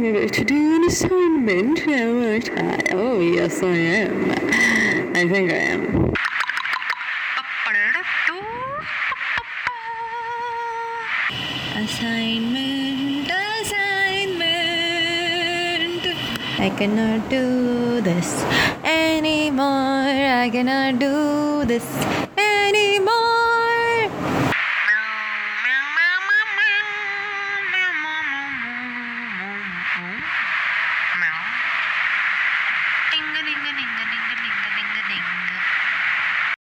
I'm about to do an assignment now, I? Oh, yes, I am. I think I am. Assignment, assignment. I cannot do this anymore. I cannot do this anymore. Meow.